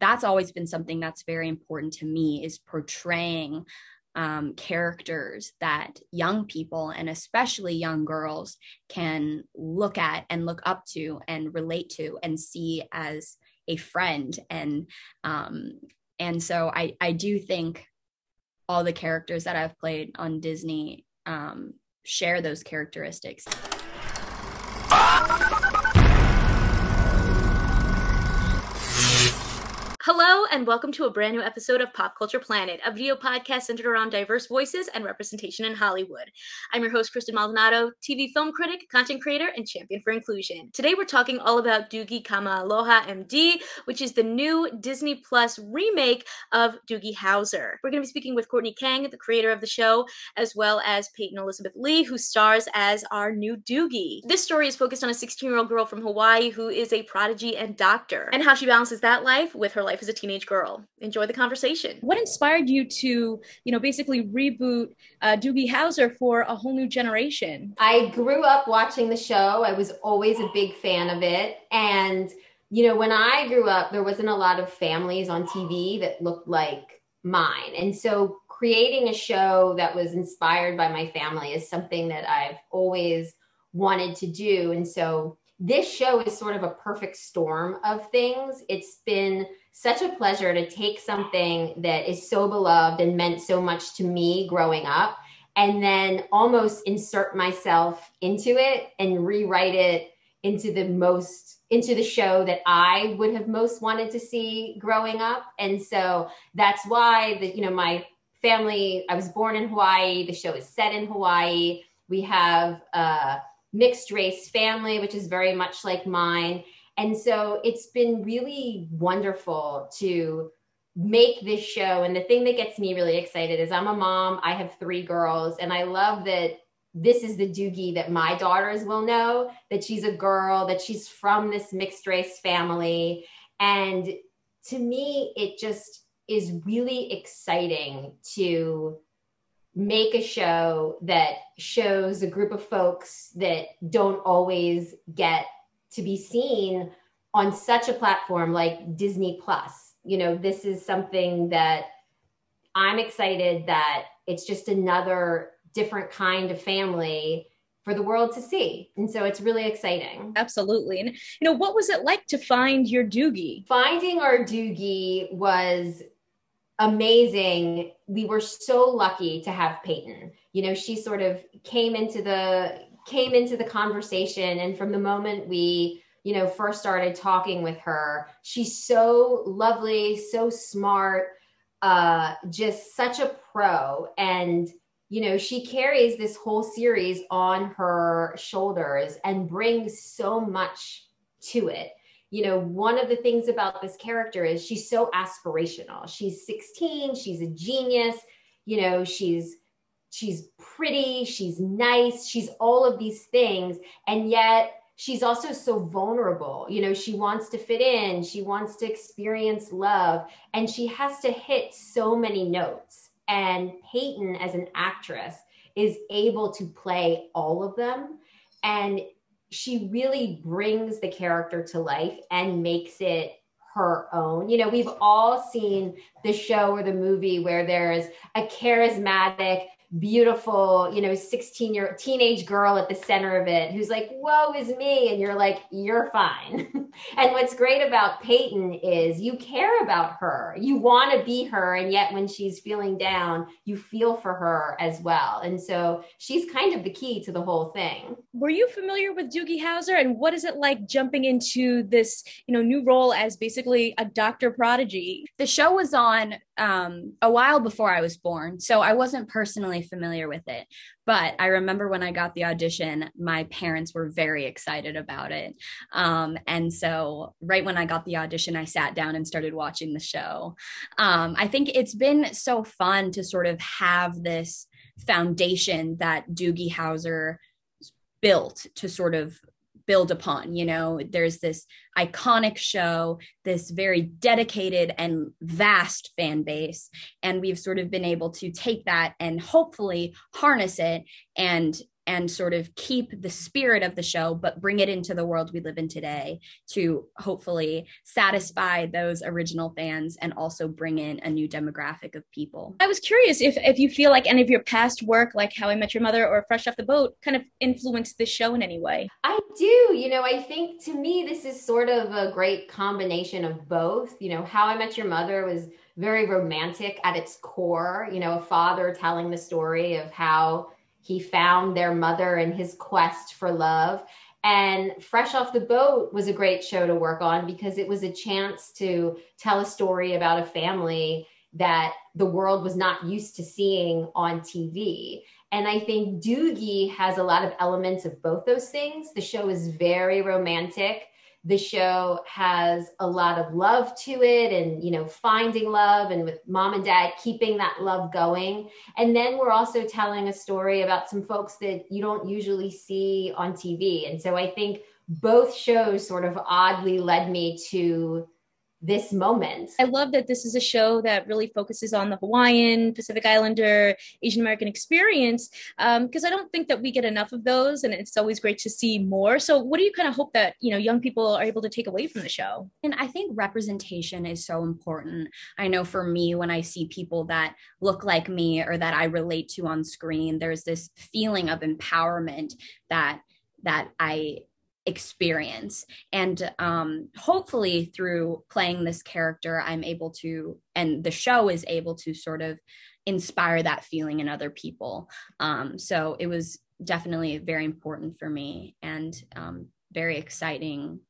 that's always been something that's very important to me is portraying um, characters that young people and especially young girls can look at and look up to and relate to and see as a friend and um, and so I I do think all the characters that I've played on Disney um, share those characteristics. Hello, and welcome to a brand new episode of Pop Culture Planet, a video podcast centered around diverse voices and representation in Hollywood. I'm your host, Kristen Maldonado, TV film critic, content creator, and champion for inclusion. Today, we're talking all about Doogie Kameāloha MD, which is the new Disney Plus remake of Doogie Howser. We're going to be speaking with Kourtney Kang, the creator of the show, as well as Peyton Elizabeth Lee, who stars as our new Doogie. This story is focused on a 16 year old girl from Hawaii who is a prodigy and doctor, and how she balances that life with her life as a teenage girl. Enjoy the conversation. What inspired you to, you know, basically reboot uh, Doogie Howser for a whole new generation? I grew up watching the show. I was always a big fan of it. And, you know, when I grew up, there wasn't a lot of families on TV that looked like mine. And so creating a show that was inspired by my family is something that I've always wanted to do. And so this show is sort of a perfect storm of things. It's been such a pleasure to take something that is so beloved and meant so much to me growing up and then almost insert myself into it and rewrite it into the most into the show that I would have most wanted to see growing up. And so that's why the you know my family I was born in Hawaii, the show is set in Hawaii. We have a mixed race family which is very much like mine and so it's been really wonderful to make this show. And the thing that gets me really excited is I'm a mom, I have three girls, and I love that this is the Doogie that my daughters will know that she's a girl, that she's from this mixed race family. And to me, it just is really exciting to make a show that shows a group of folks that don't always get to be seen on such a platform like Disney Plus. You know, this is something that I'm excited that it's just another different kind of family for the world to see. And so it's really exciting. Absolutely. And you know, what was it like to find your doogie? Finding our doogie was amazing. We were so lucky to have Peyton. You know, she sort of came into the came into the conversation and from the moment we you know first started talking with her. She's so lovely so smart uh just such a pro. And you know she carries this whole series on her shoulders and brings so much to it. You know one of the things about this character is she's so aspirational. She's 16 she's a genius. You know she's she's pretty, she's nice, she's all of these things. And yet she's also so vulnerable. You know, she wants to fit in, she wants to experience love, and she has to hit so many notes. And Peyton, as an actress, is able to play all of them. And she really brings the character to life and makes it her own. You know, we've all seen the show or the movie where there's a charismatic beautiful, you know, 16 year teenage girl at the center of it who's like, woe is me. And you're like, you're fine. and what's great about Peyton is you care about her. You want to be her. And yet when she's feeling down, you feel for her as well. And so she's kind of the key to the whole thing. Were you familiar with Doogie Howser and what is it like jumping into this, you know, new role as basically a doctor prodigy? The show was on um, a while before I was born. So I wasn't personally familiar with it. But I remember when I got the audition, my parents were very excited about it. Um, and so, right when I got the audition, I sat down and started watching the show. Um, I think it's been so fun to sort of have this foundation that Doogie Howser built to sort of build upon. You know, there's this iconic show, this very dedicated and vast fan base. And we've sort of been able to take that and hopefully harness it and and sort of keep the spirit of the show, but bring it into the world we live in today to hopefully satisfy those original fans and also bring in a new demographic of people. I was curious if, if you feel like any of your past work, like How I Met Your Mother or Fresh Off the Boat, kind of influenced the show in any way. I do. You know, I think to me, this is sort of a great combination of both. You know, How I Met Your Mother was very romantic at its core. You know, a father telling the story of how he found their mother in his quest for love. And Fresh Off the Boat was a great show to work on because it was a chance to tell a story about a family that the world was not used to seeing on TV. And I think Doogie has a lot of elements of both those things. The show is very romantic the show has a lot of love to it and you know finding love and with mom and dad keeping that love going. And then we're also telling a story about some folks that you don't usually see on tv and so i think both shows sort of oddly led me to this moment. I love that this is a show that really focuses on the Hawaiian, Pacific Islander, Asian American experience, because um, I don't think that we get enough of those, and it's always great to see more. So, what do you kind of hope that you know young people are able to take away from the show? And I think representation is so important. I know for me, when I see people that look like me or that I relate to on screen, there's this feeling of empowerment that that I experience. And um, hopefully through playing this character i'm able to and the show is able to sort of inspire that feeling in other people. Um, so it was definitely very important for me and um, very exciting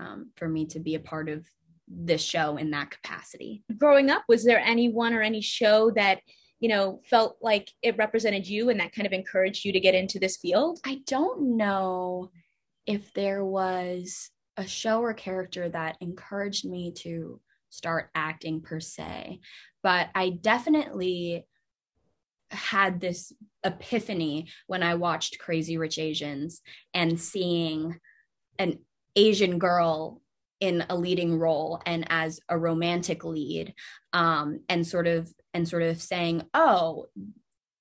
um, for me to be a part of this show in that capacity. Growing up was there anyone or any show that you know felt like it represented you and that kind of encouraged you to get into this field? I don't know if there was a show or character that encouraged me to start acting per se, but I definitely had this epiphany when I watched Crazy Rich Asians and seeing an Asian girl in a leading role and as a romantic lead um, and sort of and sort of saying oh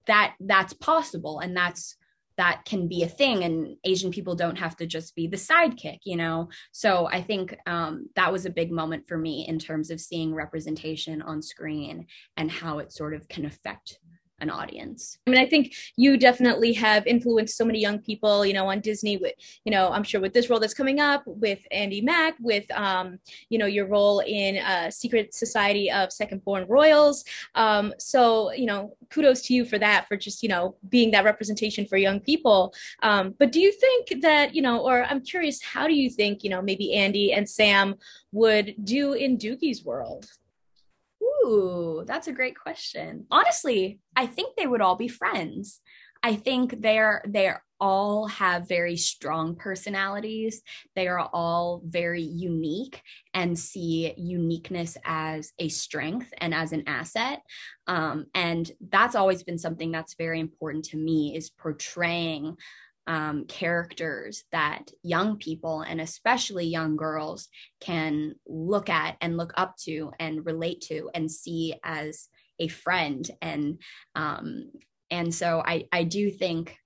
that that's possible and that's that can be a thing and asian people don't have to just be the sidekick you know? So i think um, that was a big moment for me in terms of seeing representation on screen and how it sort of can affect an audience. I mean, I think you definitely have influenced so many young people, you know, on Disney with, you know, I'm sure with this role that's coming up with Andi Mack, with, um, you know, your role in uh, Secret Society of Second Born Royals. Um, so, you know, kudos to you for that, for just, you know, being that representation for young people. Um, but do you think that, you know, or I'm curious, how do you think, you know, maybe Andi and Sam would do in Doogie's world? Ooh, that's a great question. Honestly, I think they would all be friends. I think they're they're all have very strong personalities. They are all very unique and see uniqueness as a strength and as an asset. Um, and that's always been something that's very important to me is portraying um, characters that young people and especially young girls can look at and look up to and relate to and see as a friend. And um, and so I I do think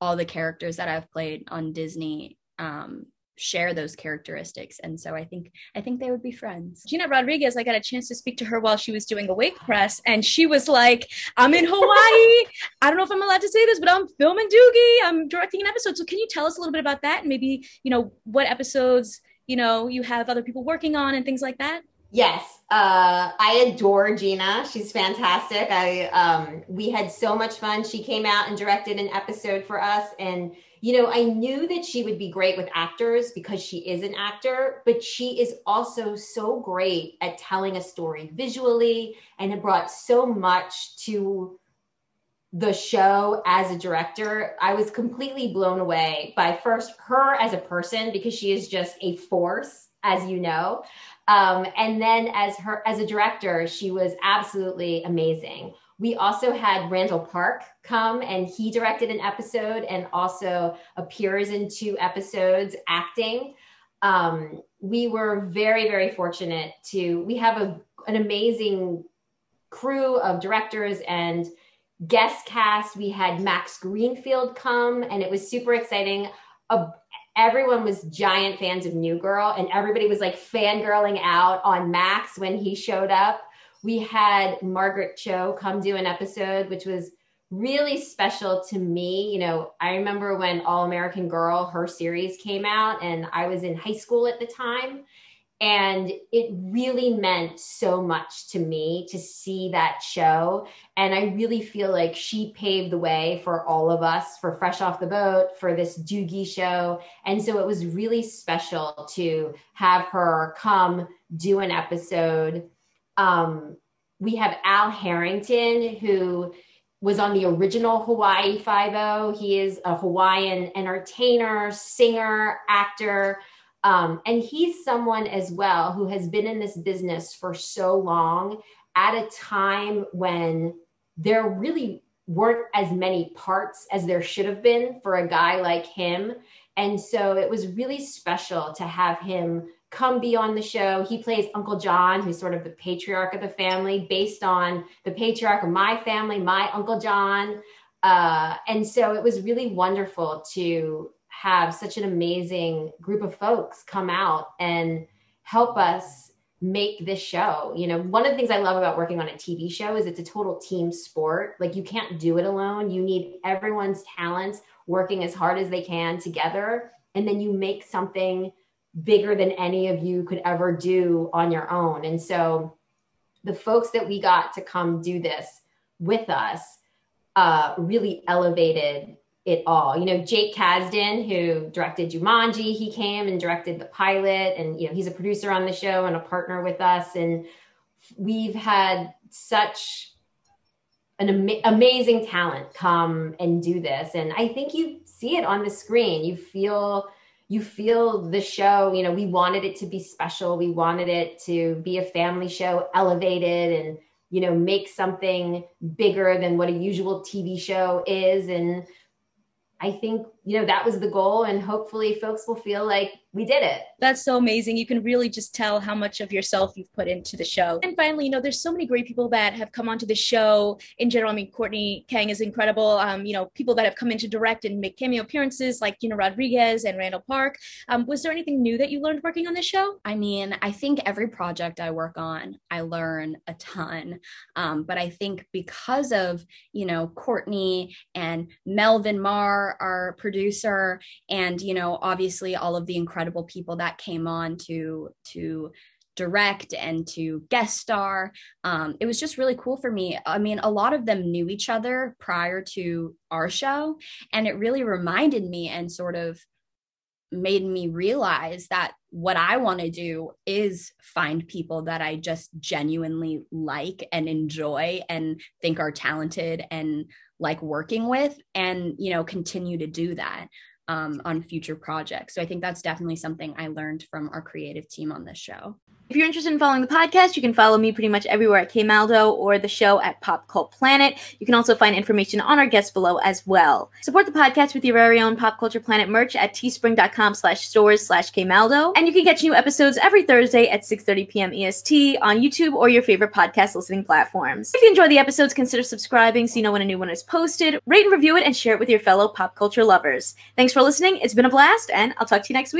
all the characters that I've played on Disney um, share those characteristics. And so i think i think they would be friends. Gina rodriguez i got a chance to speak to her while she was doing Awake Press and she was like i'm in hawaii. I don't know if i'm allowed to say this but i'm filming doogie. I'm directing an episode. So can you tell us a little bit about that and maybe you know what episodes you know you have other people working on and things like that Yes, uh, I adore Gina. She's fantastic. I um, we had so much fun. She came out and directed an episode for us, and you know, I knew that she would be great with actors because she is an actor, but she is also so great at telling a story visually and it brought so much to the show as a director. I was completely blown away by first her as a person because she is just a force, as you know. Um, and then as her as a director, she was absolutely amazing. We also had Randall Park come and he directed an episode and also appears in two episodes acting. Um, we were very, very fortunate to, we have a, an amazing crew of directors and guest cast. We had Max Greenfield come, and it was super exciting. Uh, everyone was giant fans of New Girl, and everybody was like fangirling out on Max when he showed up. We had Margaret Cho come do an episode, which was really special to me. You know, I remember when All American Girl, her series came out, and I was in high school at the time. And it really meant so much to me to see that show. And I really feel like she paved the way for all of us for Fresh Off the Boat, for this Doogie show. And so it was really special to have her come do an episode. Um, we have Al Harrington, who was on the original Hawaii Five O. He is a Hawaiian entertainer, singer, actor. Um, and he's someone as well who has been in this business for so long at a time when there really weren't as many parts as there should have been for a guy like him. And so it was really special to have him come be on the show. He plays Uncle John, who's sort of the patriarch of the family, based on the patriarch of my family, my Uncle John. Uh, and so it was really wonderful to have such an amazing group of folks come out and help us make this show. You know, one of the things I love about working on a TV show is it's a total team sport. Like you can't do it alone. You need everyone's talents working as hard as they can together and then you make something bigger than any of you could ever do on your own. And so the folks that we got to come do this with us uh, really elevated it all. You know, Jake Kasdan, who directed Jumanji, he came and directed the pilot, and you know, he's a producer on the show and a partner with us. And we've had such an ama- amazing talent come and do this. And I think you see it on the screen. You feel you feel the show, you know, we wanted it to be special. We wanted it to be a family show, elevated and, you know, make something bigger than what a usual TV show is. And I think, you know, that was the goal. And hopefully folks will feel like we did it. That's so amazing. You can really just tell how much of yourself you've put into the show. And finally, you know, there's so many great people that have come onto the show in general. I mean, Kourtney Kang is incredible. Um, you know, people that have come in to direct and make cameo appearances like Gina Rodriguez and Randall Park. Um, was there anything new that you learned working on this show? I mean, I think every project I work on, I learn a ton. Um, but I think because of, you know, Kourtney and Melvin Mar, our producer, and, you know, obviously all of the incredible people that came on to to direct and to guest star. Um, it was just really cool for me. I mean, a lot of them knew each other prior to our show, and it really reminded me and sort of made me realize that what I want to do is find people that I just genuinely like and enjoy and think are talented and like working with and you know continue to do that um, on future projects. So I think that's definitely something I learned from our creative team on this show. If you're interested in following the podcast, you can follow me pretty much everywhere at Kmaldo or the show at Pop Cult Planet. You can also find information on our guests below as well. Support the podcast with your very own Pop Culture Planet merch at teespring.com slash stores slash Kmaldo. And you can catch new episodes every Thursday at 6.30 p.m. EST on YouTube or your favorite podcast listening platforms. If you enjoy the episodes, consider subscribing so you know when a new one is posted. Rate and review it and share it with your fellow pop culture lovers. Thanks for listening. It's been a blast, and I'll talk to you next week.